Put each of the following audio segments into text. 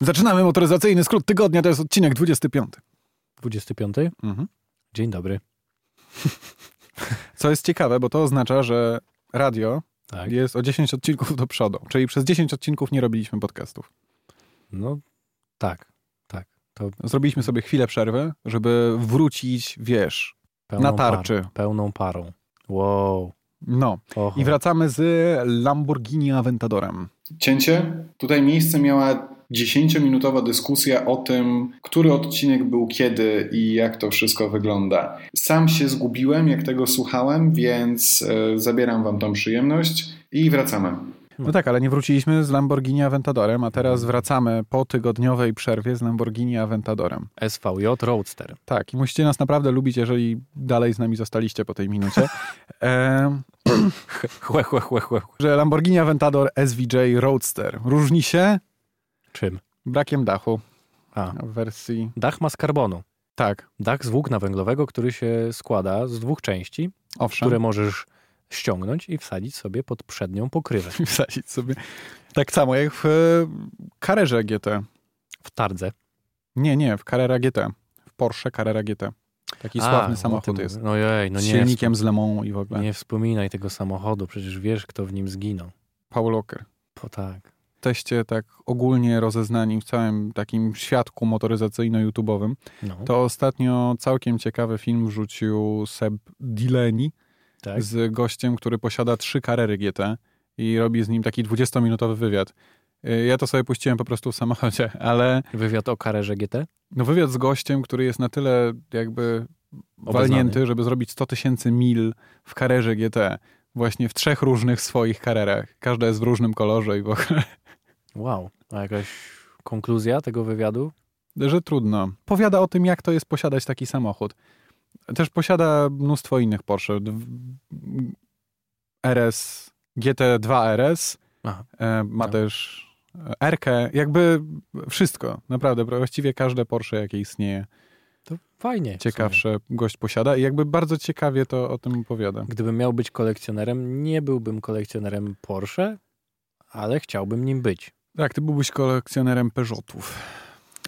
Zaczynamy motoryzacyjny skrót tygodnia, to jest odcinek 25. 25? Mhm. Dzień dobry. Co jest ciekawe, bo to oznacza, że radio Tak. jest o 10 odcinków do przodu. Czyli przez 10 odcinków nie robiliśmy podcastów. No, tak, tak. To Zrobiliśmy sobie chwilę przerwy, żeby wrócić, wiesz, pełną na tarczy. Parą, pełną parą. Wow. No. Oho. I wracamy z Lamborghini Aventadorem. Cięcie. Tutaj miejsce miała 10-minutowa dyskusja o tym, który odcinek był kiedy i jak to wszystko wygląda. Sam się zgubiłem, jak tego słuchałem, więc e, zabieram Wam tą przyjemność i wracamy. No tak, ale nie wróciliśmy z Lamborghini Aventadorem, a teraz wracamy po tygodniowej przerwie z Lamborghini Aventadorem. SVJ Roadster. Tak, i musicie nas naprawdę lubić, jeżeli dalej z nami zostaliście po tej minucie. Em, Chłe, chłe, chłe, chłe. że Lamborghini Aventador SVJ Roadster różni się Czym? brakiem dachu A, w wersji... dach ma z karbonu. Tak, Dach z włókna węglowego, który się składa z dwóch części, owszem. które możesz ściągnąć i wsadzić sobie pod przednią pokrywę. Wsadzić sobie. Tak samo jak w e, Carrerze GT. W tardze. Nie, nie, w Carrera GT. W Porsche Carrera GT. Taki A, sławny samochód tym- jest. No jej, no z nie. silnikiem z Le Mans i w ogóle. Nie wspominaj tego samochodu, przecież wiesz, kto w nim zginął. Paul Walker. Po tak. Teście tak ogólnie rozeznani w całym takim świadku motoryzacyjno-youtubowym, No, to ostatnio całkiem ciekawy film wrzucił Seb Delaney tak. z gościem, który posiada trzy Carrery GT i robi z nim taki 20-minutowy wywiad. Y, Ja to sobie puściłem po prostu w samochodzie, ale Wywiad o karerze GT? no wywiad z gościem, który jest na tyle jakby walnięty, żeby zrobić 100 tysięcy mil w Carrerze GT. Właśnie w trzech różnych swoich karerach. Każda jest w różnym kolorze i w ogóle, Wow. A jakaś konkluzja tego wywiadu? że trudno. Powiada o tym, jak to jest posiadać taki samochód. Też posiada mnóstwo innych Porsche. RS, GT2 RS, Aha. e, ma No. też RK, jakby wszystko. Naprawdę, właściwie każde Porsche, jakie istnieje, To fajnie. ciekawsze gość posiada i jakby bardzo ciekawie to o tym opowiada. Gdybym miał być kolekcjonerem, nie byłbym kolekcjonerem Porsche, ale chciałbym nim być. Tak, ty byłbyś kolekcjonerem Peugeotów.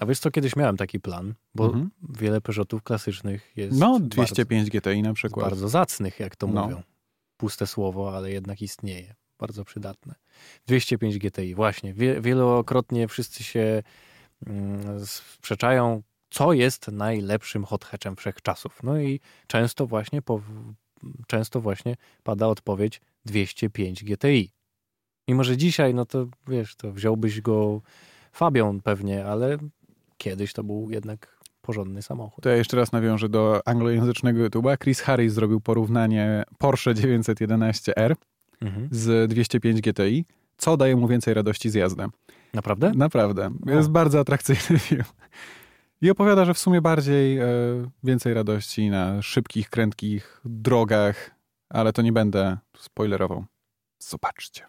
A wiesz co, kiedyś miałem taki plan, bo Mhm. wiele Peugeotów klasycznych jest No, bardzo, 205 GTI na przykład. bardzo zacnych, jak to No. mówią. Puste słowo, ale jednak istnieje. Bardzo przydatne. 205 GTI, właśnie. Wie, wielokrotnie wszyscy się mm, sprzeczają, co jest najlepszym hot hatchem wszechczasów. No i często właśnie, po, często właśnie pada odpowiedź 205 GTI. Mimo, że dzisiaj, no to wiesz, to wziąłbyś go Fabią pewnie, ale kiedyś to był jednak porządny samochód. To ja jeszcze raz nawiążę do anglojęzycznego YouTube'a. Chris Harris zrobił porównanie Porsche 911R Mhm. z 205 GTI. Co daje mu więcej radości z jazdy? Naprawdę? Naprawdę. O. Jest bardzo atrakcyjny film. I opowiada, że w sumie bardziej e, więcej radości na szybkich, krętkich drogach, ale to nie będę spoilerował. Zobaczcie.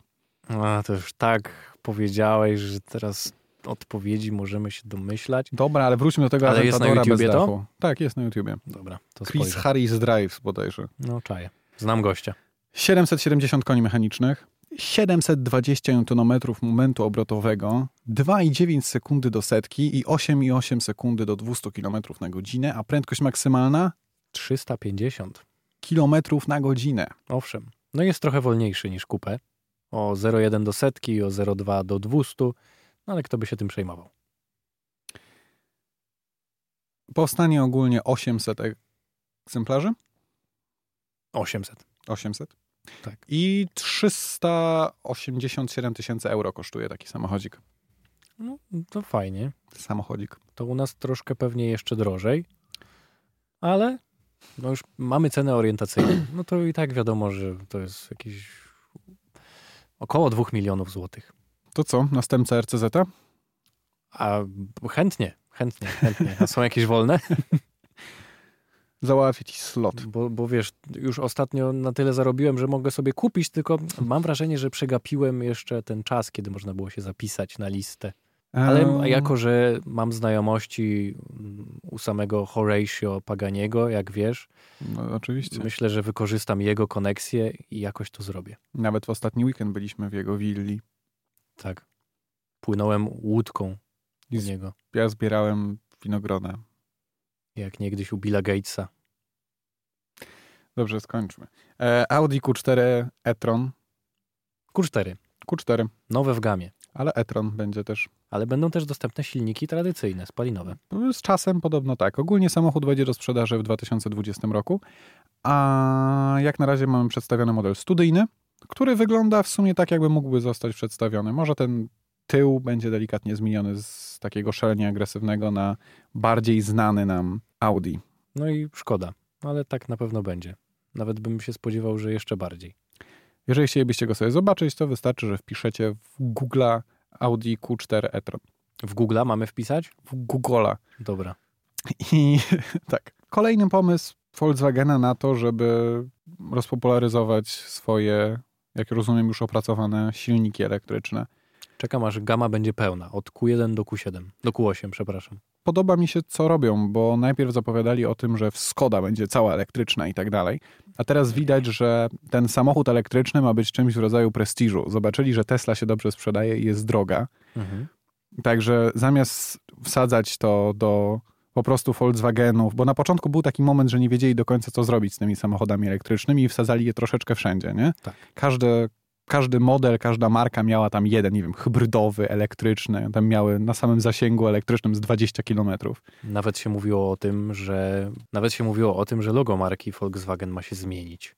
A, to już tak powiedziałeś, że teraz odpowiedzi możemy się domyślać. Dobra, ale wróćmy do tego Ale jest na YouTubie to? dachu. Tak, jest na YouTubie. Dobra, to Chris spojrzę. Harris Drives bodajże. No czaję. Znam gościa. 770 koni mechanicznych, 720 Nm momentu obrotowego, 2,9 sekundy do setki i 8,8 sekundy do 200 km na godzinę, a prędkość maksymalna 350. km na godzinę. Owszem. No jest trochę wolniejszy niż kupę. O 0,1 do setki, o 0,2 do 200. No ale kto by się tym przejmował? Powstanie ogólnie 800 egzemplarzy. 800. 800. Tak. I 387 tysięcy euro kosztuje taki samochodzik. No to fajnie. Samochodzik. To u nas troszkę pewnie jeszcze drożej. Ale no już mamy cenę orientacyjną. No to i tak wiadomo, że to jest jakieś około 2 milionów złotych. To co, następca RCZ? A chętnie, chętnie, chętnie. A są jakieś wolne? Załatwię ci slot. Bo, bo wiesz, już ostatnio na tyle zarobiłem, że mogę sobie kupić, tylko mam wrażenie, że przegapiłem jeszcze ten czas, kiedy można było się zapisać na listę. Ale jako, że mam znajomości mm, u samego Horatio Paganiego, jak wiesz, No, oczywiście. myślę, że wykorzystam jego koneksję i jakoś to zrobię. Nawet w ostatni weekend byliśmy w jego willi. Tak. Płynąłem łódką I z- niego. Ja zbierałem winogrona. Jak niegdyś u Billa Gatesa. Dobrze, skończmy. E, Audi Q4 e-tron. Q4. Q4, Nowe w gamie. ale e-tron będzie też. Ale będą też dostępne silniki tradycyjne, spalinowe. Z czasem podobno tak. Ogólnie samochód wejdzie do sprzedaży w 2020 roku, a jak na razie mamy przedstawiony model studyjny, który wygląda w sumie tak, jakby mógłby zostać przedstawiony. Może ten tył będzie delikatnie zmieniony z takiego szalenie agresywnego na bardziej znany nam Audi. No i szkoda, ale tak na pewno będzie. Nawet bym się spodziewał, że jeszcze bardziej. Jeżeli chcielibyście go sobie zobaczyć, to wystarczy, że wpiszecie w Google'a Audi Q4 e-tron. W Google'a mamy wpisać? W Google'a. Dobra. I tak. Kolejny pomysł Volkswagena na to, żeby rozpopularyzować swoje, jak rozumiem, już opracowane silniki elektryczne. Czekam aż gama będzie pełna. Od Q1 do Q7. Do Q8, przepraszam. Podoba mi się, co robią, bo najpierw zapowiadali o tym, że w Skoda będzie cała elektryczna i tak dalej. A teraz widać, że ten samochód elektryczny ma być czymś w rodzaju prestiżu. Zobaczyli, że Tesla się dobrze sprzedaje i jest droga. Mhm. Także zamiast wsadzać to do po prostu Volkswagenów, bo na początku był taki moment, że nie wiedzieli do końca, co zrobić z tymi samochodami elektrycznymi i wsadzali je troszeczkę wszędzie, nie? Tak. Każdy, każdy model, każda marka miała tam jeden, nie wiem, hybrydowy, elektryczny. Tam miały na samym zasięgu elektrycznym z 20 kilometrów. Nawet się mówiło o tym, że nawet się mówiło o tym, że logo marki Volkswagen ma się zmienić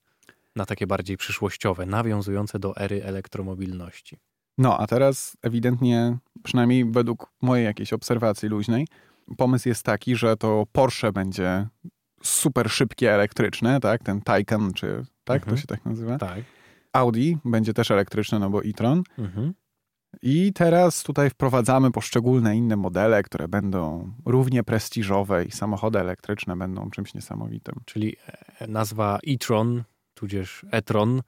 na takie bardziej przyszłościowe, nawiązujące do ery elektromobilności. No, a teraz ewidentnie, przynajmniej według mojej jakiejś obserwacji luźnej, pomysł jest taki, że to Porsche będzie super szybkie elektryczne, tak? Ten Taycan, czy tak Mhm. to się tak nazywa? Tak. Audi będzie też elektryczne, no bo e-tron. Mhm. I teraz tutaj wprowadzamy poszczególne inne modele, które będą równie prestiżowe i samochody elektryczne będą czymś niesamowitym. Czyli e, nazwa e-tron, tudzież e-tron,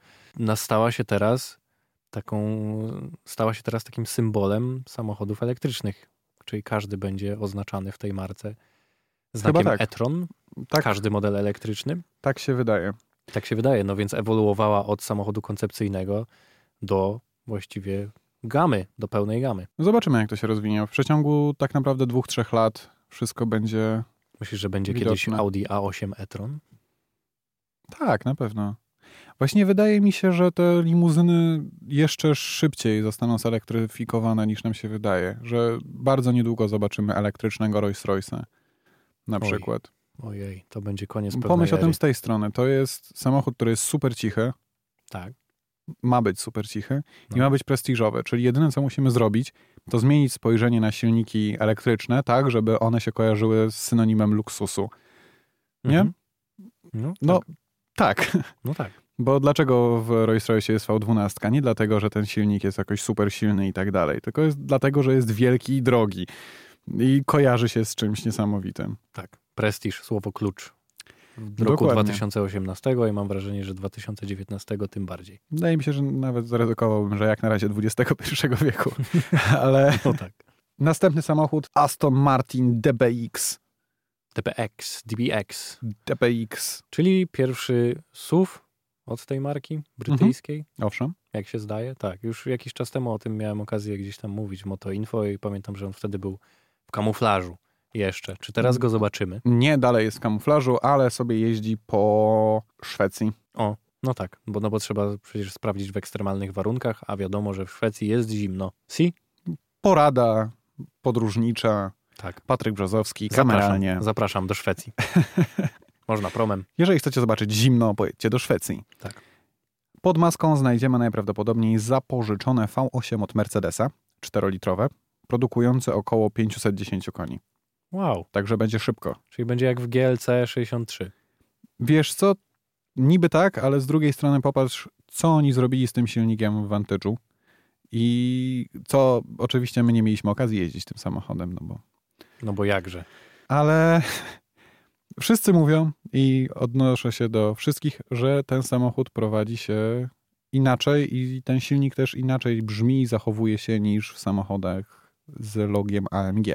stała się teraz taką, stała się teraz takim symbolem samochodów elektrycznych. Czyli każdy będzie oznaczany w tej marce znakiem tak. e-tron, Tak, każdy model elektryczny. tak się wydaje. Tak się wydaje, no więc ewoluowała od samochodu koncepcyjnego do właściwie gamy, do pełnej gamy. No Zobaczymy, jak to się rozwinie. W przeciągu tak naprawdę dwóch, trzech lat wszystko będzie... Myślisz, że będzie Widoczne. kiedyś Audi A8 e-tron? Tak, na pewno. Właśnie wydaje mi się, że te limuzyny jeszcze szybciej zostaną zelektryfikowane niż nam się wydaje. Że bardzo niedługo zobaczymy elektrycznego Rolls-Royce'a na Oj, przykład. Ojej, to będzie koniec Pomyśl o tym z tej strony. To jest samochód, który jest super cichy, Tak. ma być super cichy i No. ma być prestiżowy. Czyli jedyne, co musimy zrobić, to zmienić spojrzenie na silniki elektryczne, tak, żeby one się kojarzyły z synonimem luksusu. Nie? Mhm. No, No, tak. tak. no tak. Bo dlaczego w Rolls-Royce jest V12? Nie dlatego, że ten silnik jest jakoś super silny i tak dalej, tylko jest dlatego, że jest wielki i drogi i kojarzy się z czymś niesamowitym. Tak. Prestiż, słowo klucz. W roku Dokładnie. 2018 i mam wrażenie, że 2019 tym bardziej. Wydaje mi się, że nawet zaryzykowałbym, że jak na razie XXI wieku. Ale No tak. następny samochód Aston Martin DBX. DBX, DBX, DBX, czyli pierwszy SUV od tej marki brytyjskiej, owszem. jak się zdaje. Tak, już jakiś czas temu o tym miałem okazję gdzieś tam mówić w Moto Info i pamiętam, że on wtedy był w kamuflażu jeszcze. Czy teraz go zobaczymy? Nie dalej jest w kamuflażu, ale sobie jeździ po Szwecji. O, no tak, bo, no bo trzeba przecież sprawdzić w ekstremalnych warunkach, a wiadomo, że w Szwecji jest zimno. Si? Porada podróżnicza. Tak. Patryk Brzozowski, Zapraszam, kameralnie. zapraszam do Szwecji. Można promem. Jeżeli chcecie zobaczyć zimno, pojedźcie do Szwecji. Tak. Pod maską znajdziemy najprawdopodobniej zapożyczone V8 od Mercedesa, 4-litrowe, produkujące około 510 koni. Wow, Także będzie szybko. czyli będzie jak w GLC 63. Wiesz co? Niby tak, ale z drugiej strony popatrz, co oni zrobili z tym silnikiem w Vantage'u i co oczywiście my nie mieliśmy okazji jeździć tym samochodem, no bo... No bo jakże. Ale wszyscy mówią i odnoszę się do wszystkich, że ten samochód prowadzi się inaczej i ten silnik też inaczej brzmi i zachowuje się niż w samochodach z logiem AMG.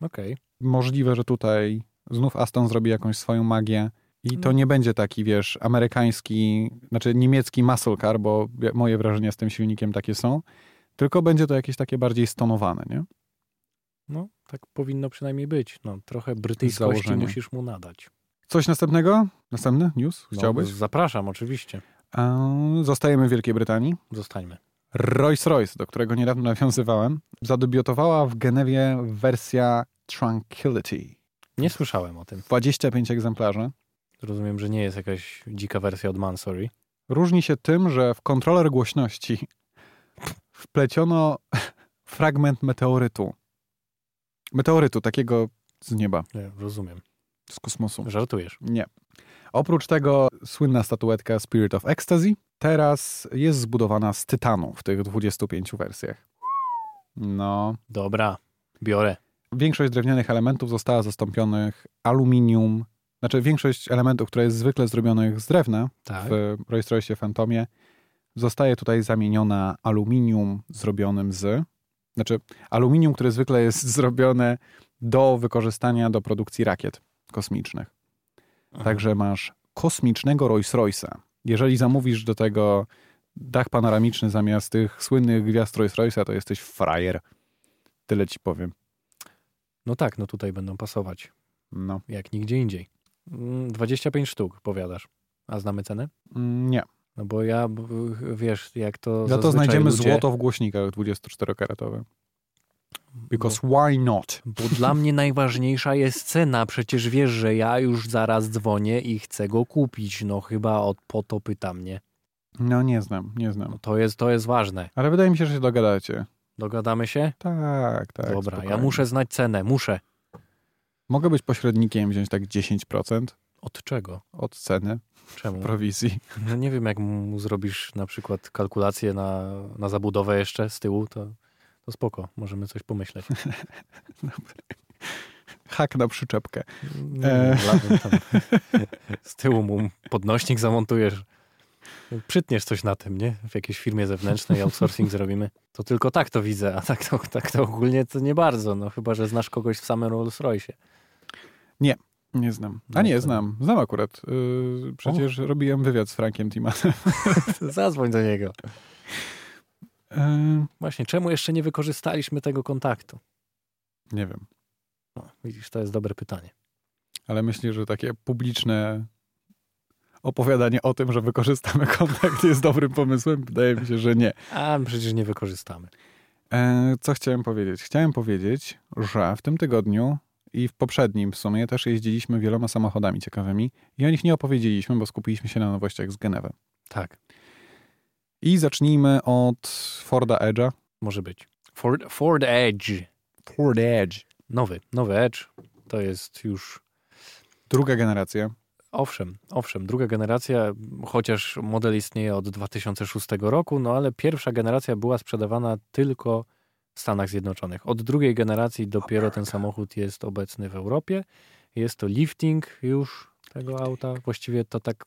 Okej. Możliwe, że tutaj znów Aston zrobi jakąś swoją magię i to No. nie będzie taki, wiesz, amerykański, znaczy niemiecki muscle car, bo moje wrażenia z tym silnikiem takie są, tylko będzie to jakieś takie bardziej stonowane, nie? No, tak powinno przynajmniej być. No, trochę brytyjskości musisz mu nadać. Coś następnego? Następny news? No, Chciałbyś? Zapraszam, oczywiście. Eee, Zostajemy w Wielkiej Brytanii. Zostańmy. Rolls-Royce, do którego niedawno nawiązywałem, zadebiutowała w Genewie wersja Tranquility. Nie słyszałem o tym. 25 egzemplarzy. Rozumiem, że nie jest jakaś dzika wersja od Mansory. Różni się tym, że w kontroler głośności wpleciono fragment meteorytu. Meteorytu, takiego z nieba, Nie, rozumiem. z kosmosu. Żartujesz. Nie. Oprócz tego słynna statuetka Spirit of Ecstasy teraz jest zbudowana z tytanu w tych 25 wersjach. No, Dobra, biorę. Większość drewnianych elementów została zastąpionych aluminium, znaczy większość elementów, które jest zwykle zrobionych z drewna Tak. w Rolls-Royce Phantomie, zostaje tutaj zamieniona aluminium zrobionym z, znaczy aluminium, które zwykle jest zrobione do wykorzystania do produkcji rakiet kosmicznych. Mhm. Także masz kosmicznego Rolls-Royce'a. Jeżeli zamówisz do tego dach panoramiczny zamiast tych słynnych gwiazd Rolls-Royce'a, to jesteś frajer. Tyle ci powiem. No tak, no tutaj będą pasować. No, Jak nigdzie indziej. Mm, 25 sztuk, powiadasz. A znamy cenę? Mm, nie. No bo ja, wiesz, jak to Za to zazwyczaj znajdziemy ludzie, złoto w głośnikach 24-karatowe. Because why not? Bo dla mnie najważniejsza jest cena. Przecież wiesz, że ja już zaraz dzwonię i chcę go kupić. No chyba od, po to pyta mnie. No nie znam, nie znam. No to jest, to jest ważne. Ale wydaje mi się, że się dogadacie. Dogadamy się? Tak, tak. Dobra, ja spokojnie. muszę znać cenę. Muszę. Mogę być pośrednikiem, wziąć tak 10% Od czego? od ceny Czemu? prowizji. No nie wiem, jak mu zrobisz na przykład kalkulację na, na zabudowę jeszcze z tyłu, to, to spoko. Możemy coś pomyśleć. Hak na przyczepkę. Nie E. z tyłu mu podnośnik zamontujesz. Przytniesz coś na tym, nie? W jakiejś firmie zewnętrznej outsourcing zrobimy. To tylko tak to widzę, a tak to, tak to ogólnie to nie bardzo. No chyba, że znasz kogoś w samym Rolls Royce. Nie znam. A No nie, znam. Znam akurat. Yy, przecież robiłem wywiad z Frankiem Timanem. Zadzwoń do niego. Yy, Właśnie, czemu jeszcze nie wykorzystaliśmy tego kontaktu? nie wiem. No, widzisz, to jest dobre pytanie. Ale myślę, że takie publiczne opowiadanie o tym, że wykorzystamy kontakt jest dobrym pomysłem? Wydaje mi się, że nie. A przecież nie wykorzystamy. E, co chciałem powiedzieć? Chciałem powiedzieć, że w tym tygodniu i w poprzednim w sumie też jeździliśmy wieloma samochodami ciekawymi i o nich nie opowiedzieliśmy, bo skupiliśmy się na nowościach z Genewy. Tak, I zacznijmy od Forda Edge'a. może być. Ford, Ford Edge. Ford Edge. Nowy, nowy Edge. To jest już Druga generacja. Owszem, owszem, druga generacja, chociaż model istnieje od 2006 roku, no ale pierwsza generacja była sprzedawana tylko w Stanach Zjednoczonych. Od drugiej generacji dopiero ten samochód jest obecny w Europie. Jest to lifting już tego auta. Właściwie to tak,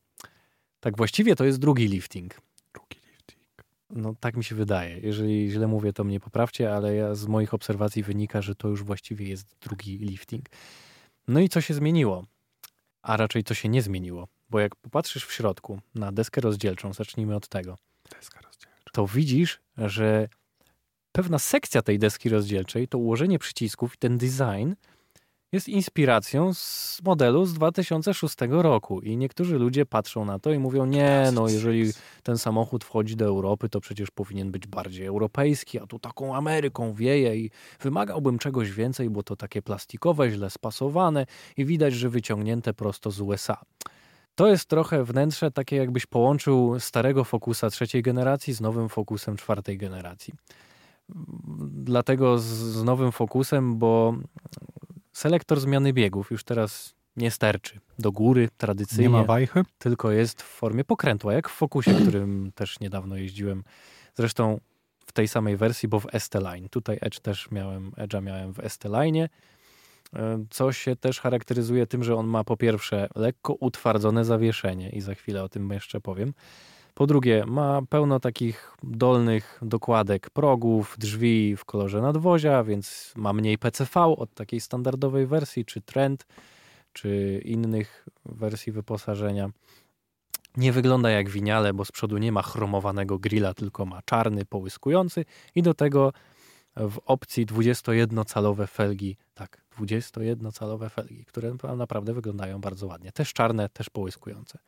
tak właściwie to jest drugi lifting. Drugi lifting. No tak mi się wydaje. Jeżeli źle mówię, to mnie poprawcie, ale ja, z moich obserwacji wynika, że to już właściwie jest drugi lifting. No i co się zmieniło? A raczej co się nie zmieniło? Bo jak popatrzysz w środku na deskę rozdzielczą, zacznijmy od tego, to widzisz, że pewna sekcja tej deski rozdzielczej, to ułożenie przycisków i ten design jest inspiracją z modelu z 2006 roku. I niektórzy ludzie patrzą na to i mówią, nie, no jeżeli ten samochód wchodzi do Europy, to przecież powinien być bardziej europejski, a tu taką Ameryką wieje i wymagałbym czegoś więcej, bo to takie plastikowe, źle spasowane i widać, że wyciągnięte prosto z USA. To jest trochę wnętrze takie, jakbyś połączył starego Focusa trzeciej generacji z nowym Focusem czwartej generacji. Dlatego z, z nowym Focusem, bo selektor zmiany biegów już teraz nie sterczy do góry tradycyjnie Nie ma wajchy? tylko jest w formie pokrętła, jak w Focusie, którym też niedawno jeździłem. Zresztą w tej samej wersji, bo w ST-Line. Tutaj Edge też miałem, Edge'a miałem w ST-Line, co się też charakteryzuje tym, że on ma po pierwsze lekko utwardzone zawieszenie i za chwilę o tym jeszcze powiem. Po drugie, ma pełno takich dolnych dokładek progów, drzwi w kolorze nadwozia, więc ma mniej PCV od takiej standardowej wersji, czy Trend, czy innych wersji wyposażenia. Nie wygląda jak winiale, bo z przodu nie ma chromowanego grilla, tylko ma czarny, połyskujący i do tego w opcji 21-calowe felgi. Tak, 21-calowe felgi, które naprawdę wyglądają bardzo ładnie. Też czarne, też połyskujące.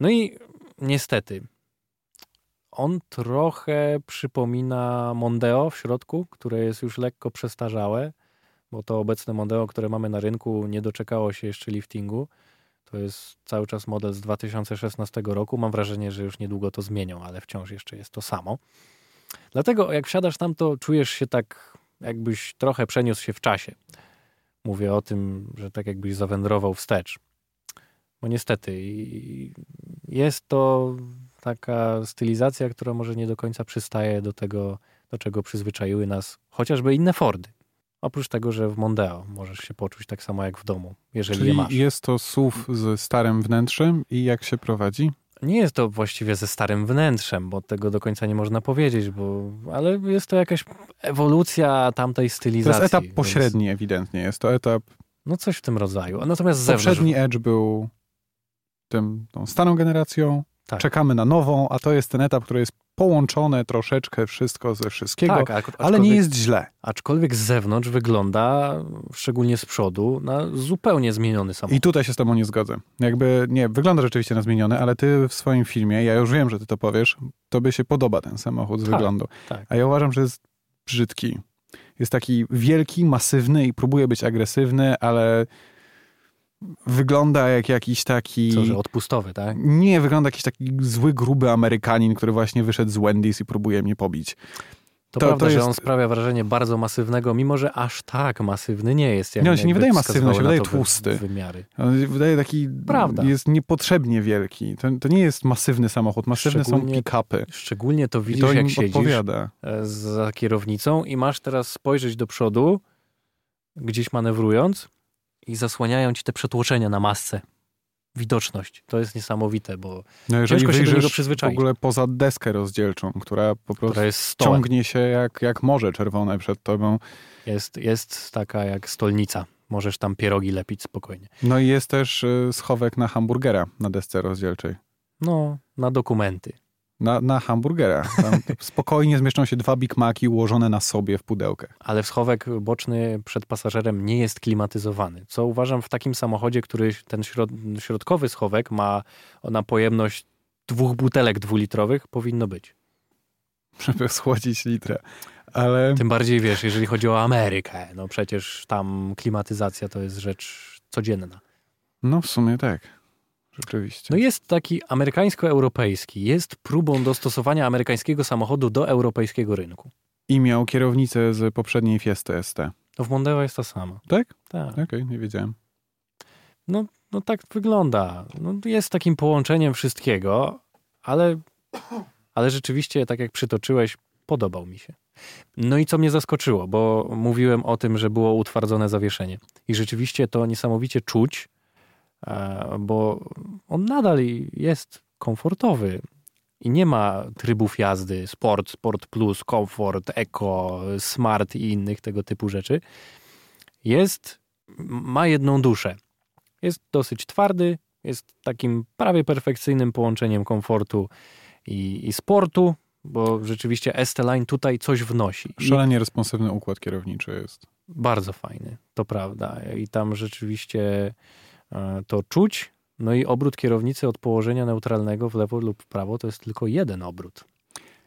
No i niestety, on trochę przypomina Mondeo w środku, które jest już lekko przestarzałe, bo to obecne Mondeo, które mamy na rynku, nie doczekało się jeszcze liftingu. To jest cały czas model z 2016 roku. Mam wrażenie, że już niedługo to zmienią, ale wciąż jeszcze jest to samo. Dlatego jak wsiadasz tam, to czujesz się tak, jakbyś trochę przeniósł się w czasie. Mówię o tym, że tak jakbyś zawędrował wstecz. Bo niestety jest to taka stylizacja, która może nie do końca przystaje do tego, do czego przyzwyczaiły nas chociażby inne Fordy. Oprócz tego, że w Mondeo możesz się poczuć tak samo jak w domu, jeżeli Czyli je masz. jest to SUV z starym wnętrzem i jak się prowadzi? Nie jest to właściwie ze starym wnętrzem, bo tego do końca nie można powiedzieć, bo, ale jest to jakaś ewolucja tamtej To stylizacji. jest etap więc- pośredni ewidentnie. Jest to etap... No coś w tym rodzaju. Natomiast zewnątrz... Poprzedni Edge był tym, tą starą generacją. Tak. Czekamy na nową, a to jest ten etap, który jest połączone troszeczkę wszystko ze wszystkiego, Tak, ak- ale nie jest źle. Aczkolwiek z zewnątrz wygląda, szczególnie z przodu, na zupełnie zmieniony samochód. I tutaj się z tobą nie zgodzę. Jakby, nie, wygląda rzeczywiście na zmieniony, ale ty w swoim filmie, ja już wiem, że ty to powiesz, tobie się podoba ten samochód z Tak, wyglądu. tak. A ja uważam, że jest brzydki. Jest taki wielki, masywny i próbuje być agresywny, ale wygląda jak jakiś taki... Co, że odpustowy, tak? Nie, wygląda jakiś taki zły, gruby Amerykanin, który właśnie wyszedł z Wendy's i próbuje mnie pobić. To, To- prawda, to że jest- on sprawia wrażenie bardzo masywnego, mimo że aż tak masywny nie jest. Jak Nie, on się nie wydaje masywny, on się wydaje tłusty. Wymiary. On się wydaje taki... Prawda. Jest niepotrzebnie wielki. To, to nie jest masywny samochód. Masywne są pick-upy. Szczególnie to I widzisz, to im jak siedzisz odpowiada. e, za kierownicą i masz teraz spojrzeć do przodu, gdzieś manewrując i zasłaniają ci te przetłoczenia na masce. Widoczność. To jest niesamowite, bo No jeżeli Ciężko się do niego wyjrzysz w przyzwyczaić. ogóle poza deskę rozdzielczą, która po prostu która ciągnie się jak, jak morze czerwone przed tobą. Jest, jest taka jak stolnica. Możesz tam pierogi lepić spokojnie. No i jest też y, schowek na hamburgera na desce rozdzielczej. No, na dokumenty. Na, na hamburgera. Tam spokojnie zmieszczą się dwa Big Maci ułożone na sobie w pudełkach. Ale schowek boczny przed pasażerem nie jest klimatyzowany. Co uważam w takim samochodzie, który ten środ środkowy schowek ma na pojemność dwóch butelek dwulitrowych, powinno być. żeby schłodzić litrę. Ale Tym bardziej wiesz, jeżeli chodzi o Amerykę, no przecież tam klimatyzacja to jest rzecz codzienna. no w sumie tak. Rzeczywiście. No jest taki amerykańsko-europejski, jest próbą dostosowania amerykańskiego samochodu do europejskiego rynku. I miał kierownicę z poprzedniej Fiesty ST. No w Mondeo jest to samo. Tak? Tak. Okej, nie wiedziałem. No, no tak wygląda. No, jest takim połączeniem wszystkiego, ale, ale rzeczywiście, tak jak przytoczyłeś, podobał mi się. No i co mnie zaskoczyło, bo mówiłem o tym, że było utwardzone zawieszenie. I rzeczywiście to niesamowicie czuć, bo on nadal jest komfortowy. I nie ma trybów jazdy sport, sport plus, komfort, eco, smart i innych tego typu rzeczy. Jest, ma jedną duszę. Jest dosyć twardy, jest takim prawie perfekcyjnym połączeniem komfortu i, i sportu, bo rzeczywiście ST-Line tutaj coś wnosi. I Szalenie responsywny układ kierowniczy jest. bardzo fajny, to prawda. I tam rzeczywiście e, to czuć. No i obrót kierownicy od położenia neutralnego w lewo lub w prawo to jest tylko jeden obrót.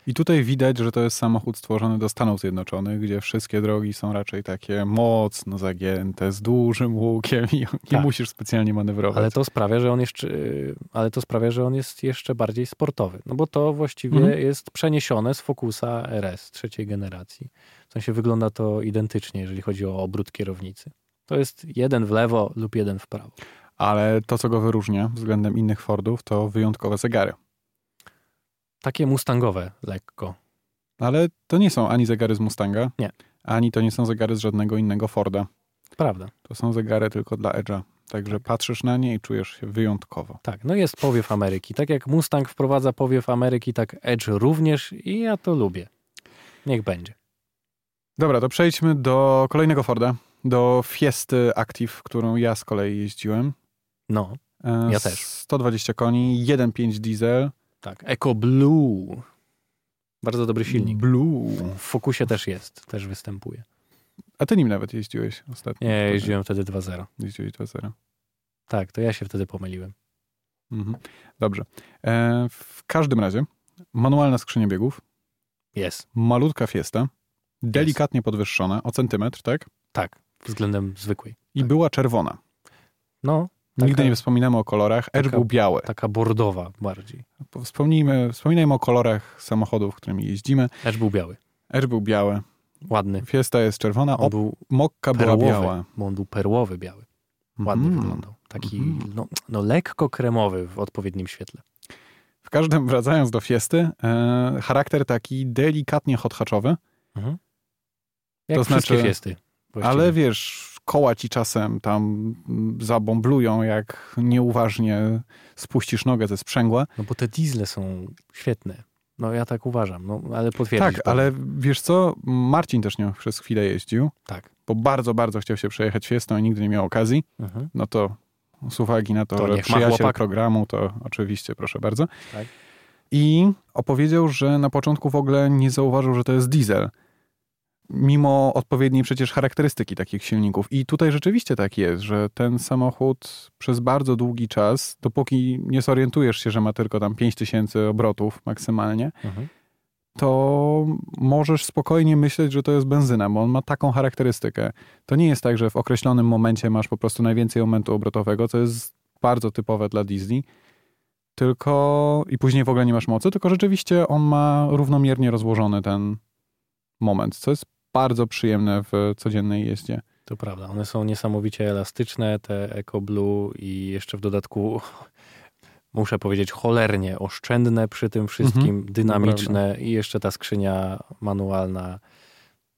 I tutaj widać, że to jest samochód stworzony do Stanów Zjednoczonych, gdzie wszystkie drogi są raczej takie mocno zagięte, z dużym łukiem i nie Tak. musisz specjalnie manewrować. Ale to sprawia, że on jeszcze, ale to sprawia, że on jest jeszcze bardziej sportowy. No bo to właściwie Mhm. jest przeniesione z Focusa RS trzeciej generacji. W sensie wygląda to identycznie, jeżeli chodzi o obrót kierownicy. To jest jeden w lewo lub jeden w prawo. Ale to, co go wyróżnia względem innych Fordów, to wyjątkowe zegary. Takie mustangowe lekko. Ale to nie są ani zegary z Mustanga, Nie. ani to nie są zegary z żadnego innego Forda. Prawda. To są zegary tylko dla Edge'a. Także patrzysz na nie i czujesz się wyjątkowo. Tak, no jest powiew Ameryki. Tak jak Mustang wprowadza powiew Ameryki, tak Edge również i ja to lubię. Niech będzie. Dobra, to przejdźmy do kolejnego Forda, do Fiesty Active, którą ja z kolei jeździłem. No, E, Ja też. 120 koni, 1.5 diesel. tak. Eco Blue. Bardzo dobry silnik. Blue. W Focusie też jest, też występuje. A ty nim nawet jeździłeś ostatnio. Nie, jeździłem wtedy 2.0. Jeździłeś 2.0. Tak, to ja się wtedy pomyliłem. Mhm. Dobrze. E, w każdym razie manualna skrzynia biegów, Jest. malutka Fiesta, delikatnie podwyższona o centymetr, tak? Tak, względem zwykłej. I Tak. była czerwona. No, Nigdy Taka- nie wspominamy o kolorach. Edge był biały. taka bordowa bardziej. Wspomnijmy, wspominajmy o kolorach samochodów, którymi jeździmy. Edge był biały. Edge był biały, Ładny. Fiesta jest czerwona, On był Mokka była perłowy, biała. bo on był perłowy biały. Ładnie Mhm. wyglądał. Taki Mhm. no, no lekko kremowy w odpowiednim świetle. W każdym, wracając do Fiesty, e, charakter taki delikatnie hot-hatchowy, Mhm. Jak To znaczy- fiesty. Właściwie. ale wiesz, koła ci czasem tam zabomblują, jak nieuważnie spuścisz nogę ze sprzęgła. No bo te diesle są świetne. No ja tak uważam, no ale potwierdzić. Tak, ale wiesz co, Marcin też nią przez chwilę jeździł, Tak. bo bardzo, bardzo chciał się przejechać Fiestą i nigdy nie miał okazji. Mhm. No to z uwagi na to, To że przyjaciel programu, to oczywiście, proszę bardzo. Tak. I opowiedział, że na początku w ogóle nie zauważył, że to jest diesel. Mimo odpowiedniej przecież charakterystyki takich silników. I tutaj rzeczywiście tak jest, że ten samochód przez bardzo długi czas, dopóki nie zorientujesz się, że ma tylko tam 5000 obrotów maksymalnie, Mhm. to możesz spokojnie myśleć, że to jest benzyna, bo on ma taką charakterystykę. To nie jest tak, że w określonym momencie masz po prostu najwięcej momentu obrotowego, co jest bardzo typowe dla diesli, tylko i później w ogóle nie masz mocy, tylko rzeczywiście on ma równomiernie rozłożony ten moment, co jest bardzo przyjemne w codziennej jeździe. To prawda. One są niesamowicie elastyczne, te Eco Blue i jeszcze w dodatku muszę powiedzieć cholernie oszczędne przy tym wszystkim, Mhm, dynamiczne i jeszcze ta skrzynia manualna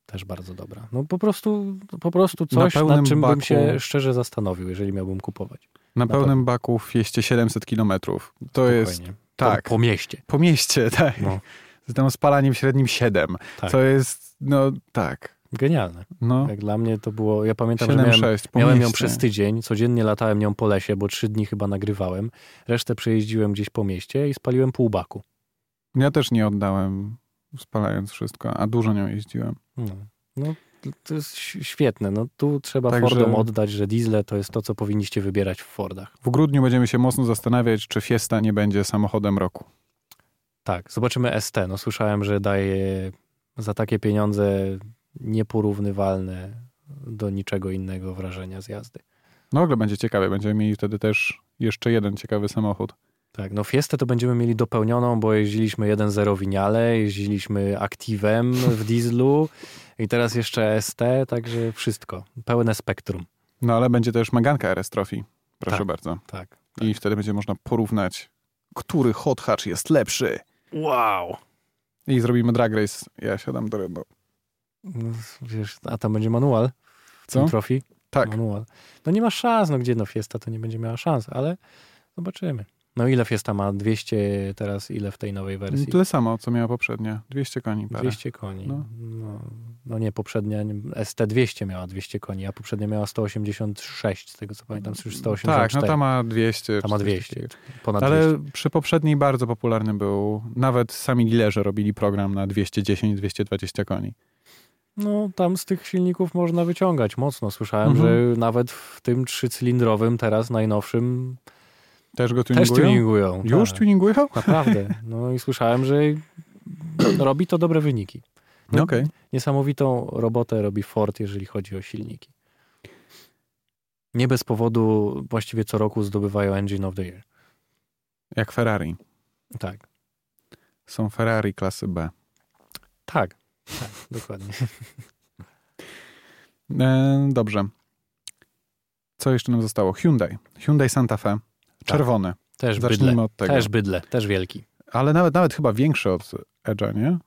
też bardzo dobra. No po prostu, po prostu coś, pełnym nad czym bym baku- się szczerze zastanowił, jeżeli miałbym kupować. Na, Na pełnym baku w jeździe 700 km. To jest Spokojnie. tak. Po, po mieście. po mieście, tak. No, Z tam spalaniem średnim 7. tak. To jest, no tak. Genialne. No, Jak dla mnie to było, ja pamiętam, że miałem, 7-6 po miałem ją przez tydzień, codziennie latałem nią po lesie, bo trzy dni chyba nagrywałem. Resztę przejeździłem gdzieś po mieście i spaliłem pół baku. Ja też nie oddałem, spalając wszystko, a dużo nią jeździłem. No, no to jest świetne. No, tu trzeba Także- Fordom oddać, że diesle to jest to, co powinniście wybierać w Fordach. W grudniu będziemy się mocno zastanawiać, czy Fiesta nie będzie samochodem roku. Tak, zobaczymy ST. No, słyszałem, że daje za takie pieniądze nieporównywalne do niczego innego wrażenia z jazdy. No w ogóle będzie ciekawie, będziemy mieli wtedy też jeszcze jeden ciekawy samochód. Tak, no Fiestę to będziemy mieli dopełnioną, bo jeździliśmy 1.0 winiale, jeździliśmy Activem w dieslu i teraz jeszcze ST, także wszystko. Pełne spektrum. No ale będzie też Maganka RS Trophy, proszę Tak. bardzo. Tak. I wtedy będzie można porównać, który hot hatch jest lepszy. Wow! I zrobimy drag race. Ja siadam do rybu. No, Wiesz, a tam będzie manual w Co? tym Trophy? Tak. Manual. No nie ma szans, no gdzie no Fiesta to nie będzie miała szans, ale zobaczymy. No ile Fiesta ma? 200 teraz, ile w tej nowej wersji? Tyle samo, co miała poprzednia. 200 koni parę. 200 koni. No. No. No, nie, poprzednia nie- ST200 miała 200 koni, a poprzednia miała 186, z tego co pamiętam, już 184. Tak, no ta ma 200. Ta ma czy coś 200, takiego. ponad Ale 200. przy poprzedniej bardzo popularny był, nawet sami dealerzy robili program na 210-220 koni. No tam z tych silników można wyciągać mocno. Słyszałem, Mhm. że nawet w tym trzycylindrowym, teraz najnowszym, Też go też tuningują? tuningują. Już tak. tuningują? Naprawdę. No i słyszałem, że robi to dobre wyniki. No, Okej. Niesamowitą robotę robi Ford, jeżeli chodzi o silniki. Nie bez powodu właściwie co roku zdobywają Engine of the Year. Jak Ferrari. Tak, Są Ferrari klasy B. tak, tak, dokładnie. E, dobrze. Co jeszcze nam zostało? Hyundai. Hyundai Santa Fe. Czerwony. Też Zacznijmy bydle, od tego. też bydle, też wielki. Ale nawet, nawet chyba większy od Edge'a, nie?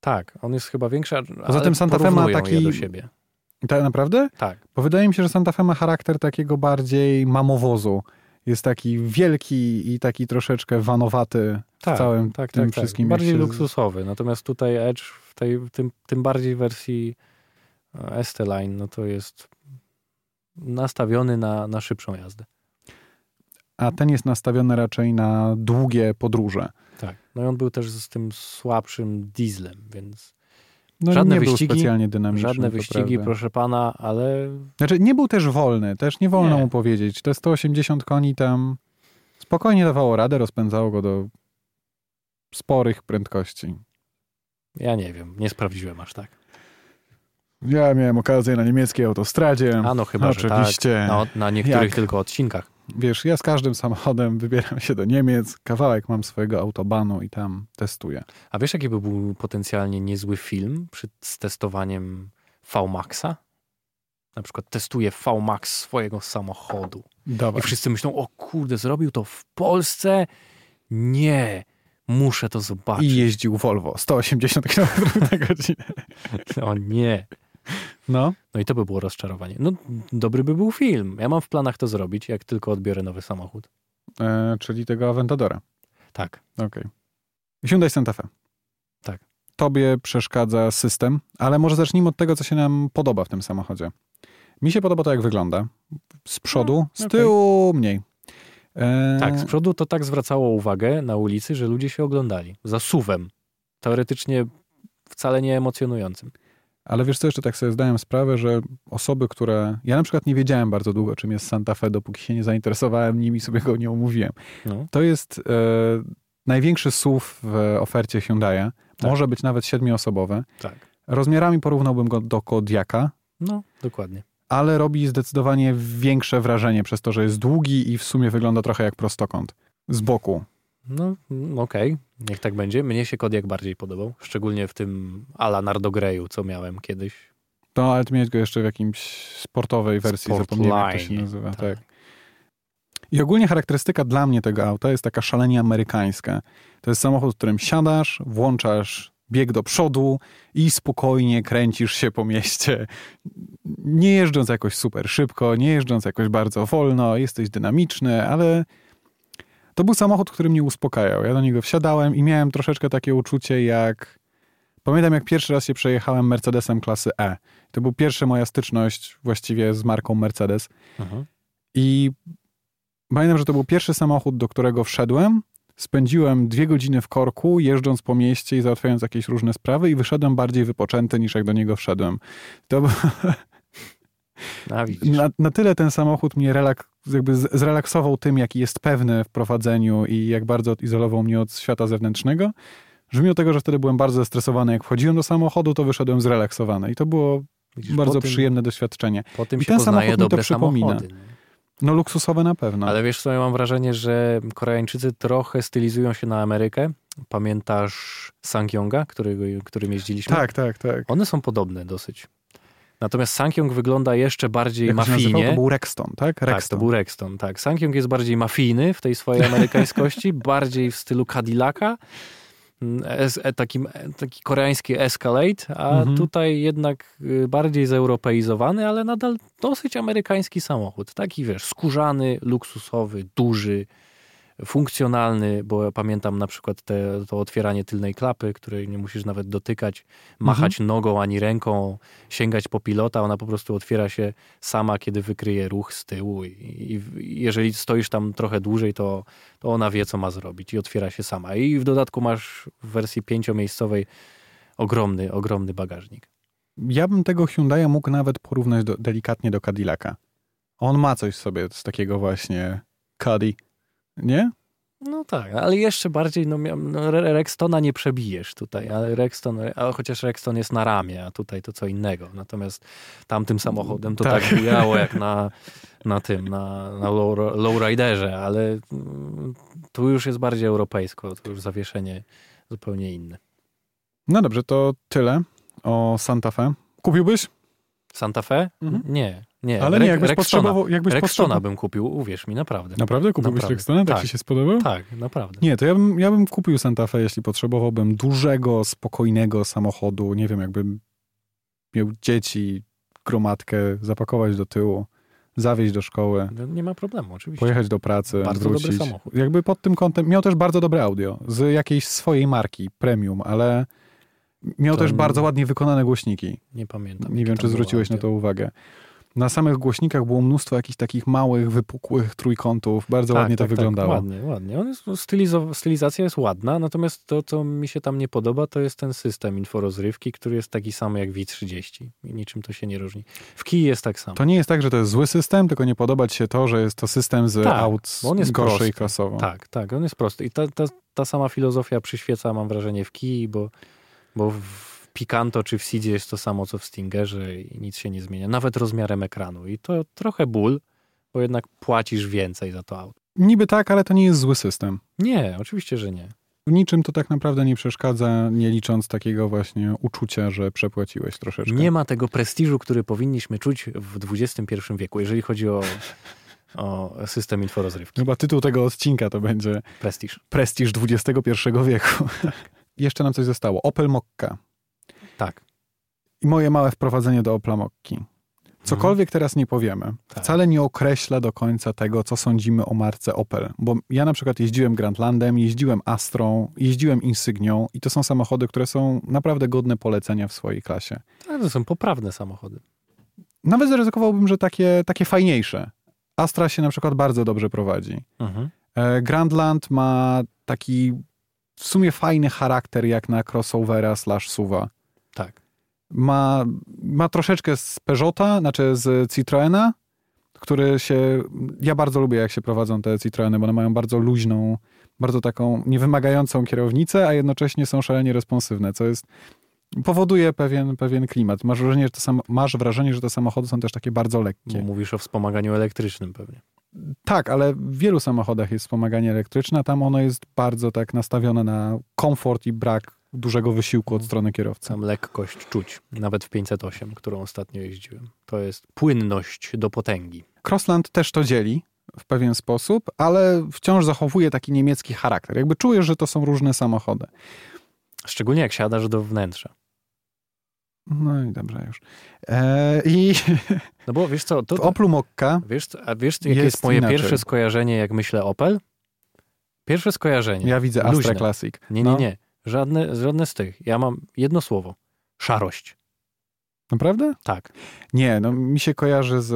Tak, on jest chyba większy, ale tym Santa Fe ma taki- do siebie. Tak naprawdę? Tak, Bo wydaje mi się, że Santa Fe ma charakter takiego bardziej mamowozu. Jest taki wielki i taki troszeczkę vanowaty w tak, całym tak, tym tak, tak. wszystkim. Bardziej się- luksusowy, natomiast tutaj Edge w tej, tym, tym bardziej wersji e, ST-Line, no to jest nastawiony na, na szybszą jazdę. A ten jest nastawiony raczej na długie podróże. Tak. No i on był też z tym słabszym dieslem, więc No, Żadne nie wyścigi, był specjalnie dynamiczny. żadne wyścigi, prawda. proszę pana, ale Znaczy, nie był też wolny, też nie wolno Nie. mu powiedzieć. Te 180 koni tam spokojnie dawało radę, rozpędzało go do sporych prędkości. ja nie wiem, nie sprawdziłem aż tak. Ja miałem okazję na niemieckiej autostradzie. A no chyba, że Oczywiście. tak. No, na niektórych Jak? tylko odcinkach. Wiesz, ja z każdym samochodem wybieram się do Niemiec, kawałek mam swojego autobanu i tam testuję. A wiesz, jaki by był potencjalnie niezły film przy, z testowaniem V-Maxa? Na przykład testuje V-Max swojego samochodu. Dawaj. I wszyscy myślą, o kurde, zrobił to w Polsce? Nie, muszę to zobaczyć. I jeździł Volvo 180 km na godzinę. O nie. No, No i to by było rozczarowanie. No, dobry by był film. Ja mam w planach to zrobić, jak tylko odbiorę nowy samochód. e, czyli tego Aventadora. Tak. Okej. Hyundai Santa Fe. Tak. Tobie przeszkadza system, ale może zacznijmy od tego, co się nam podoba w tym samochodzie. Mi się podoba to, jak wygląda. Z przodu, z No, okej. tyłu mniej. E, Tak, z przodu to tak zwracało uwagę na ulicy, że ludzie się oglądali. Za suwem. Teoretycznie wcale nie emocjonującym. Ale wiesz co, jeszcze tak sobie zdałem sprawę, że osoby, które... Ja na przykład nie wiedziałem bardzo długo, czym jest Santa Fe, dopóki się nie zainteresowałem nim i sobie go nie omówiłem. No. To jest e, największy SUV w ofercie Hyundai'a. Tak. Może być nawet siedmioosobowy. Tak. Rozmiarami porównałbym go do Kodiaka, No, dokładnie. ale robi zdecydowanie większe wrażenie przez to, że jest długi i w sumie wygląda trochę jak prostokąt. Z boku. No, mm, okej, niech tak będzie. Mnie się Kodiak bardziej podobał, szczególnie w tym Ala Nardo Greyu, co miałem kiedyś. No, ale ty miałeś go jeszcze w jakimś sportowej wersji, zapomniałem jak to się nazywa. tak. Tak. I ogólnie charakterystyka dla mnie tego auta jest taka szalenie amerykańska. To jest samochód, w którym siadasz, włączasz bieg do przodu i spokojnie kręcisz się po mieście. Nie jeżdżąc jakoś super szybko, nie jeżdżąc jakoś bardzo wolno, jesteś dynamiczny, ale to był samochód, który mnie uspokajał. Ja do niego wsiadałem i miałem troszeczkę takie uczucie jak... Pamiętam, jak pierwszy raz się przejechałem Mercedesem klasy E. To był pierwsza moja styczność właściwie z marką Mercedes. Mhm. I pamiętam, że to był pierwszy samochód, do którego wszedłem. Spędziłem dwie godziny w korku, jeżdżąc po mieście i załatwiając jakieś różne sprawy i wyszedłem bardziej wypoczęty niż jak do niego wszedłem. To A na, na tyle ten samochód mnie relak, jakby zrelaksował tym, jaki jest pewny w prowadzeniu i jak bardzo odizolował mnie od świata zewnętrznego, że mimo tego, że wtedy byłem bardzo zestresowany, jak wchodziłem do samochodu, to wyszedłem zrelaksowany. I to było Widzisz, bardzo tym, przyjemne doświadczenie. Po tym I się ten samochód mi to przypomina. samochody. No luksusowe na pewno. Ale wiesz co, ja mam wrażenie, że Koreańczycy trochę stylizują się na Amerykę. Pamiętasz Sangyonga, którego, którym jeździliśmy? Tak, tak, tak. One są podobne dosyć. Natomiast Sangyong wygląda jeszcze bardziej Jak się nazywał? mafijnie. To był Rexton, tak? Tak, Rexton. to był Rexton, tak. Sankyong jest bardziej mafijny w tej swojej amerykańskości, bardziej w stylu Cadillaca, mm, es, e, takim, e, taki koreański Escalade, a Mhm. tutaj jednak y, bardziej zeuropeizowany, ale nadal dosyć amerykański samochód. Taki, wiesz, skórzany, luksusowy, duży, funkcjonalny, bo ja pamiętam na przykład te, to otwieranie tylnej klapy, której nie musisz nawet dotykać, machać nogą ani ręką, sięgać po pilota, ona po prostu otwiera się sama, kiedy wykryje ruch z tyłu i, i, jeżeli stoisz tam trochę dłużej, to, to ona wie, co ma zrobić i otwiera się sama. I w dodatku masz w wersji pięciomiejscowej ogromny, ogromny bagażnik. Ja bym tego Hyundai'a mógł nawet porównać do, delikatnie do Cadillaca. On ma coś w sobie z takiego właśnie Caddy, nie? No tak, ale jeszcze bardziej, no, no Re- Rextona nie przebijesz tutaj, ale Rexton, a chociaż Rexton jest na ramię, a tutaj to co innego. Natomiast tamtym samochodem to tak, Tak. bijało jak na, na tym, na, na low, lowriderze, ale mm, tu już jest bardziej europejsko, tu już zawieszenie zupełnie inne. No dobrze, to tyle o Santa Fe. Kupiłbyś? Santa Fe? Mhm. Nie, nie. Ale nie, jakbyś Rextona. potrzebował... Jakbyś Rextona potrzebował... bym kupił, uwierz mi, naprawdę. Naprawdę? Kupiłbyś Naprawdę. Rextona? Tak, Tak. ci się spodobał? Tak, naprawdę. Nie, to ja bym, ja bym kupił Santa Fe, jeśli potrzebowałbym dużego, spokojnego samochodu. Nie wiem, jakbym miał dzieci, gromadkę, zapakować do tyłu, zawieźć do szkoły. No, Nie ma problemu, oczywiście. pojechać do pracy, Bardzo dobry wrócić. samochód. Jakby pod tym kątem miał też bardzo dobre audio z jakiejś swojej marki, premium, ale miał To też nie- bardzo ładnie wykonane głośniki. Nie pamiętam. Nie wiem, czy zwróciłeś na audio. to uwagę. Na samych głośnikach było mnóstwo jakichś takich małych, wypukłych trójkątów. Bardzo Tak, ładnie to tak, wyglądało. Tak, ładnie, ładnie. On jest, stylizo, stylizacja jest ładna, natomiast to, co mi się tam nie podoba, to jest ten system inforozrywki, który jest taki sam jak V30 i niczym to się nie różni. W kij jest tak samo. To nie jest tak, że to jest zły system, tylko nie podoba ci się to, że jest to system z Tak, aut on jest gorszej prosty. klasowo. Tak, tak, on jest prosty. I ta, ta, ta sama filozofia przyświeca, mam wrażenie, w kij, bo, bo w Picanto czy w Sidzie jest to samo, co w Stingerze i nic się nie zmienia. Nawet rozmiarem ekranu. I to trochę ból, bo jednak płacisz więcej za to auto. Niby tak, ale to nie jest zły system. Nie, oczywiście, że nie. W niczym to tak naprawdę nie przeszkadza, nie licząc takiego właśnie uczucia, że przepłaciłeś troszeczkę. Nie ma tego prestiżu, który powinniśmy czuć w XXI wieku, jeżeli chodzi o, o system inforozrywki. Chyba tytuł tego odcinka to będzie Prestiż. Prestiż XXI wieku. Jeszcze nam coś zostało. Opel Mokka. Tak. I moje małe wprowadzenie do Opla Mokki. Cokolwiek teraz nie powiemy. Tak. wcale nie określa do końca tego, co sądzimy o marce Opel. Bo ja na przykład jeździłem Grandlandem, jeździłem Astrą, jeździłem Insignią i to są samochody, które są naprawdę godne polecenia w swojej klasie. To są poprawne samochody. Nawet zaryzykowałbym, że takie, takie fajniejsze. Astra się na przykład bardzo dobrze prowadzi. Mhm. E, Grandland ma taki w sumie fajny charakter jak na crossovera slash suwa. Ma, ma troszeczkę z Peugeota, znaczy z Citroena, który się... Ja bardzo lubię, jak się prowadzą te Citroeny, bo one mają bardzo luźną, bardzo taką niewymagającą kierownicę, a jednocześnie są szalenie responsywne, co jest... Powoduje pewien, pewien klimat. Masz wrażenie, że sam, masz wrażenie, że te samochody są też takie bardzo lekkie. mówisz o wspomaganiu elektrycznym pewnie. Tak, ale w wielu samochodach jest wspomaganie elektryczne, a tam ono jest bardzo tak nastawione na komfort i brak dużego wysiłku od strony kierowcy. Tam lekkość czuć. Nawet w 508, którą ostatnio jeździłem. To jest płynność do potęgi. Crossland też to dzieli w pewien sposób, ale wciąż zachowuje taki niemiecki charakter. Jakby czujesz, że to są różne samochody. Szczególnie jak siadasz do wnętrza. No i dobrze już. E, I No bo wiesz co, to, w Oplu Mokka wiesz, a wiesz jakie Jest jest moje inaczej. pierwsze skojarzenie, jak myślę Opel? Pierwsze skojarzenie. ja widzę Astra Luźne. Classic. Nie, nie, No, nie. Żadne, żadne z tych. Ja mam jedno słowo. Szarość. Naprawdę? Tak. Nie, no mi się kojarzy z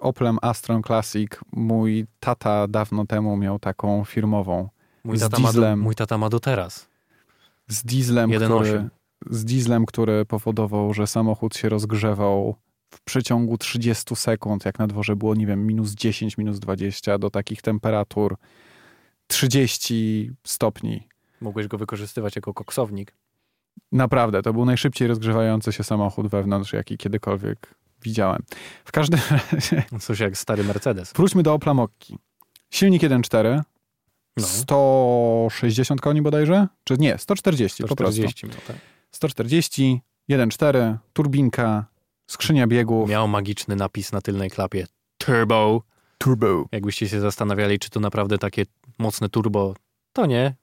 Oplem Astrą Classic. Mój tata dawno temu miał taką firmową. Mój Z tata, ma do, dieslem. mój tata ma do teraz. z dieslem, 1.8. który, z dieslem, który powodował, że samochód się rozgrzewał w przeciągu 30 sekund, jak na dworze było, nie wiem, minus 10, minus 20, do takich temperatur 30 stopni. Mogłeś go wykorzystywać jako koksownik. Naprawdę, to był najszybciej rozgrzewający się samochód wewnątrz, jaki kiedykolwiek widziałem. W każdym razie, Coś jak stary Mercedes. wróćmy do Opla Mokki. Silnik 1.4, No. 160 koni bodajże? Czy nie, 140 po prostu. 140 miał, tak. 140, 1.4, turbinka, skrzynia biegów, Miał magiczny napis na tylnej klapie. Turbo. turbo, Jakbyście się zastanawiali, czy to naprawdę takie mocne turbo, to nie.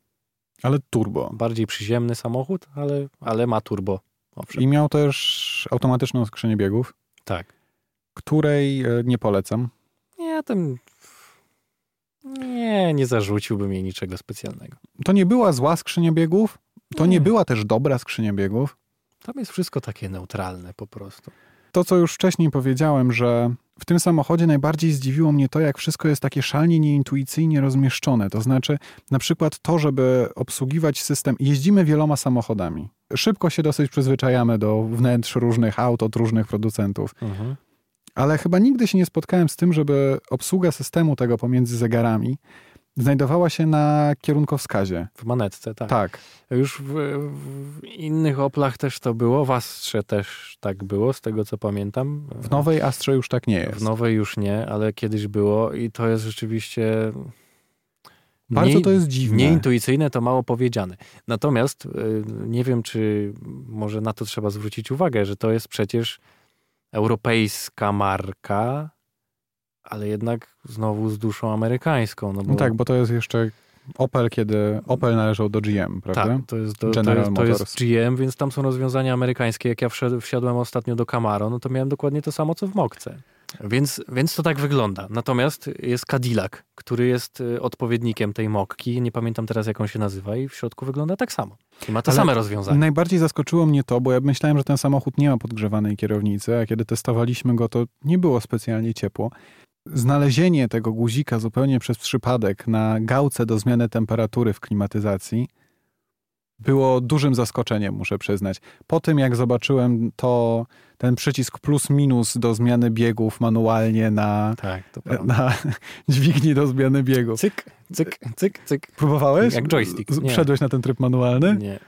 Ale turbo. Bardziej przyziemny samochód, ale, ale ma turbo. Owszem. I miał też automatyczną skrzynię biegów, Tak. której e, nie polecam. Nie, tam... Nie, nie zarzuciłbym jej niczego specjalnego. To nie była zła skrzynia biegów, to nie Nie. była też dobra skrzynia biegów. Tam jest wszystko takie neutralne po prostu. To, co już wcześniej powiedziałem, że w tym samochodzie najbardziej zdziwiło mnie to, jak wszystko jest takie szalnie nieintuicyjnie rozmieszczone. To znaczy, na przykład to, żeby obsługiwać system, jeździmy wieloma samochodami. Szybko się dosyć przyzwyczajamy do wnętrz różnych aut od różnych producentów. Mhm. Ale chyba nigdy się nie spotkałem z tym, żeby obsługa systemu tego pomiędzy zegarami znajdowała się na kierunkowskazie. W manetce, tak. Tak. Już w, w innych Oplach też to było, w Astrze też tak było, z tego co pamiętam. W nowej Astrze już tak nie jest. W nowej już nie, ale kiedyś było i to jest rzeczywiście... Bardzo nie- to jest dziwne. Nieintuicyjne to mało powiedziane. Natomiast y, nie wiem, czy może na to trzeba zwrócić uwagę, że to jest przecież europejska marka, ale jednak znowu z duszą amerykańską. No, bo No tak, bo to jest jeszcze Opel, kiedy Opel należał do GM, prawda? Tak, to jest, to, to, General jest, to jest Motors. GM, więc tam są rozwiązania amerykańskie. Jak ja wsiadłem ostatnio do Camaro, no to miałem dokładnie to samo, co w Mokce. Więc, więc to tak wygląda. Natomiast jest Cadillac, który jest y, odpowiednikiem tej mokki. Nie pamiętam teraz, jak on się nazywa, i w środku wygląda tak samo. I ma te Ale same rozwiązania. Najbardziej zaskoczyło mnie to, bo ja myślałem, że ten samochód nie ma podgrzewanej kierownicy, a kiedy testowaliśmy go, to nie było specjalnie ciepło. Znalezienie tego guzika zupełnie przez przypadek na gałce do zmiany temperatury w klimatyzacji było dużym zaskoczeniem, muszę przyznać. Po tym, jak zobaczyłem to, ten przycisk plus minus do zmiany biegów manualnie na, Tak, na dźwigni do zmiany biegów. Cyk, cyk, cyk, cyk. Próbowałeś? Jak joystick, nie. Wszedłeś na ten tryb manualny? Nie.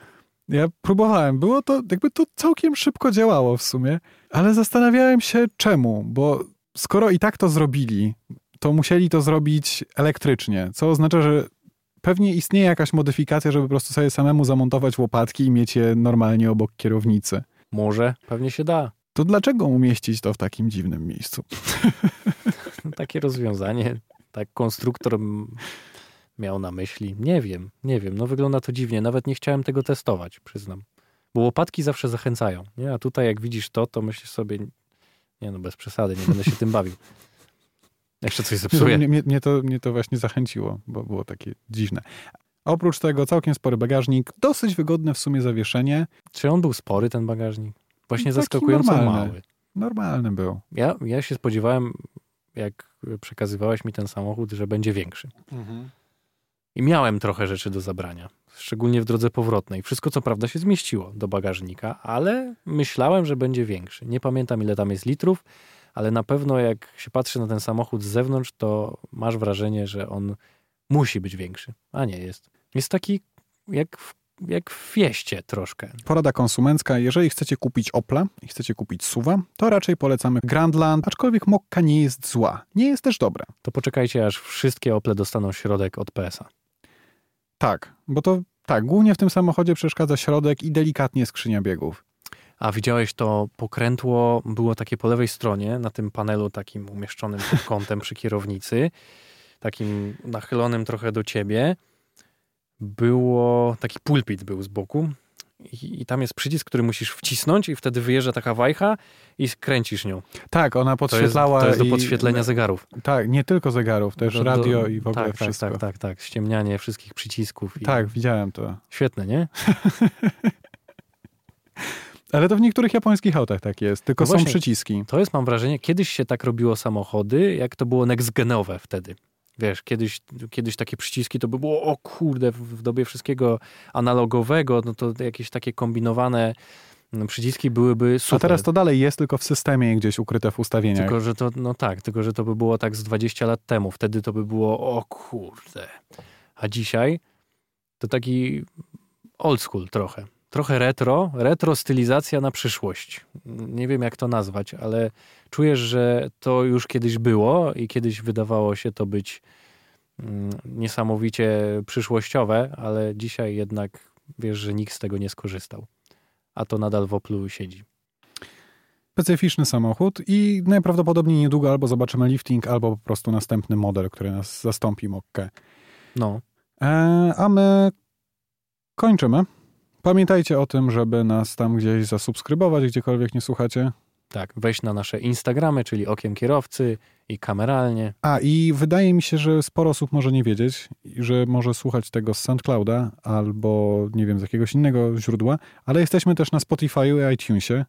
Ja próbowałem. Było to, jakby to całkiem szybko działało w sumie, ale zastanawiałem się czemu, bo skoro i tak to zrobili, to musieli to zrobić elektrycznie, co oznacza, że pewnie istnieje jakaś modyfikacja, żeby po prostu sobie samemu zamontować łopatki i mieć je normalnie obok kierownicy. Może, pewnie się da. To dlaczego umieścić to w takim dziwnym miejscu? No, Takie rozwiązanie, tak konstruktor miał na myśli. Nie wiem, nie wiem. No wygląda to dziwnie. Nawet nie chciałem tego testować, przyznam. Bo łopatki zawsze zachęcają, nie? A tutaj jak widzisz to, to myślisz sobie, nie no, bez przesady, nie będę się tym bawił. Jeszcze coś zepsuję. Mnie, mnie, mnie, to, mnie to właśnie zachęciło, bo było takie dziwne. Oprócz tego całkiem spory bagażnik, dosyć wygodne w sumie zawieszenie. Czy on był spory, ten bagażnik? Właśnie Taki zaskakująco normalny. mały. Normalny był. Ja, ja się spodziewałem, jak przekazywałeś mi ten samochód, że będzie większy. I miałem trochę rzeczy do zabrania, szczególnie w drodze powrotnej. Wszystko co prawda się zmieściło do bagażnika, ale myślałem, że będzie większy. Nie pamiętam ile tam jest litrów, ale na pewno jak się patrzy na ten samochód z zewnątrz, to masz wrażenie, że on musi być większy, a nie jest. Jest taki jak w, jak w fieście troszkę. Porada konsumencka, jeżeli chcecie kupić Opla i chcecie kupić SUVa, to raczej polecamy Grandland, aczkolwiek Mokka nie jest zła, nie jest też dobra. To poczekajcie, aż wszystkie Ople dostaną środek od PS-a. Tak, bo to tak, głównie w tym samochodzie przeszkadza środek i delikatnie skrzynia biegów. A widziałeś to pokrętło, było takie po lewej stronie, na tym panelu takim umieszczonym pod kątem przy kierownicy, takim nachylonym trochę do ciebie. Było, taki pulpit był z boku i, i tam jest przycisk, który musisz wcisnąć i wtedy wyjeżdża taka wajcha i kręcisz nią. Tak, ona To jest, podświetlała to jest do i- podświetlenia zegarów. Tak, nie tylko zegarów, też Do- radio i w ogóle tak, wszystko. Tak, tak, tak, tak. Ściemnianie wszystkich przycisków. I... Tak, widziałem to. Świetne, nie? Ale to w niektórych japońskich autach tak jest, tylko No są właśnie. przyciski. To jest, mam wrażenie, kiedyś się tak robiło samochody, jak to było next-genowe wtedy. Wiesz, kiedyś, kiedyś takie przyciski to by było, o kurde, w, dobie wszystkiego analogowego, no to jakieś takie kombinowane mm, przyciski byłyby super. A teraz to dalej jest, tylko w systemie gdzieś ukryte w ustawieniach. Tylko, że to, no tak, tylko, że to by było tak z 20 lat temu. Wtedy to by było, o kurde. A dzisiaj to taki old school trochę. Trochę retro, retro stylizacja na przyszłość. Nie wiem jak to nazwać, ale czujesz, że to już kiedyś było i kiedyś wydawało się to być mm, niesamowicie przyszłościowe, ale dzisiaj jednak wiesz, że nikt z tego nie skorzystał. A to nadal w Oplu siedzi. Specyficzny samochód i najprawdopodobniej niedługo albo zobaczymy lifting, albo po prostu następny model, który nas zastąpi Mokkę. No, E, a my kończymy. Pamiętajcie o tym, żeby nas tam gdzieś zasubskrybować, gdziekolwiek nie słuchacie. Tak, wejść na nasze Instagramy, czyli Okiem Kierowcy i kameralnie. A i wydaje mi się, że sporo osób może nie wiedzieć, że może słuchać tego z SoundClouda albo nie wiem, z jakiegoś innego źródła, ale jesteśmy też na Spotify'u i iTunesie.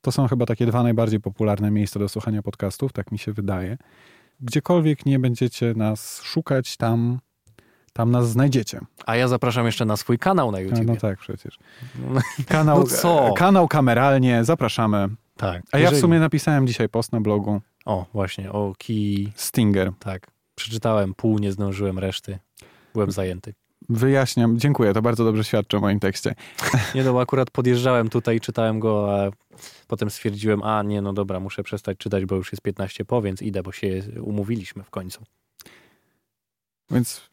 To są chyba takie dwa najbardziej popularne miejsca do słuchania podcastów, tak mi się wydaje. Gdziekolwiek nie będziecie nas szukać, tam, tam nas znajdziecie. A ja zapraszam jeszcze na swój kanał na YouTube. no tak, przecież. Kanał, No co? kanał kameralnie, zapraszamy. tak. A ja w Jeżeli- sumie napisałem dzisiaj post na blogu O, właśnie, o kij. Stinger. Tak. Przeczytałem pół, nie zdążyłem reszty. Byłem zajęty. Wyjaśniam, dziękuję, to bardzo dobrze świadczy o moim tekście. Nie no, akurat podjeżdżałem tutaj, czytałem go, a potem stwierdziłem, a nie, no dobra, muszę przestać czytać, bo już jest 15 po, więc idę, bo się umówiliśmy w końcu. Więc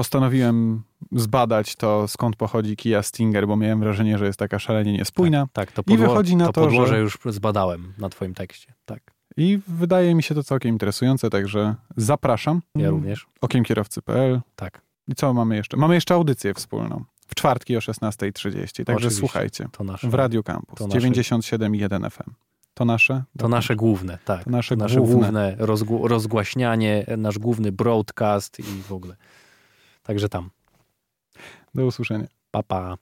postanowiłem zbadać to, skąd pochodzi Kia Stinger, bo miałem wrażenie, że jest taka szalenie niespójna. Tak, to, I podło- wychodzi na to to, podłoże że- już zbadałem na twoim tekście. Tak, I wydaje mi się to całkiem interesujące, także zapraszam. ja również. Okiemkierowcy.pl. Tak, I co mamy jeszcze? Mamy jeszcze audycję wspólną. W czwartki o 16.30, także Oczywiście. słuchajcie. to nasze. W Radio Campus To nasze- 97,1 FM. To nasze? To nasze główne, tak. To nasze, To nasze główne. główne rozgł- rozgłaśnianie, nasz główny broadcast i w ogóle. Także tam. Do usłyszenia. Pa, pa.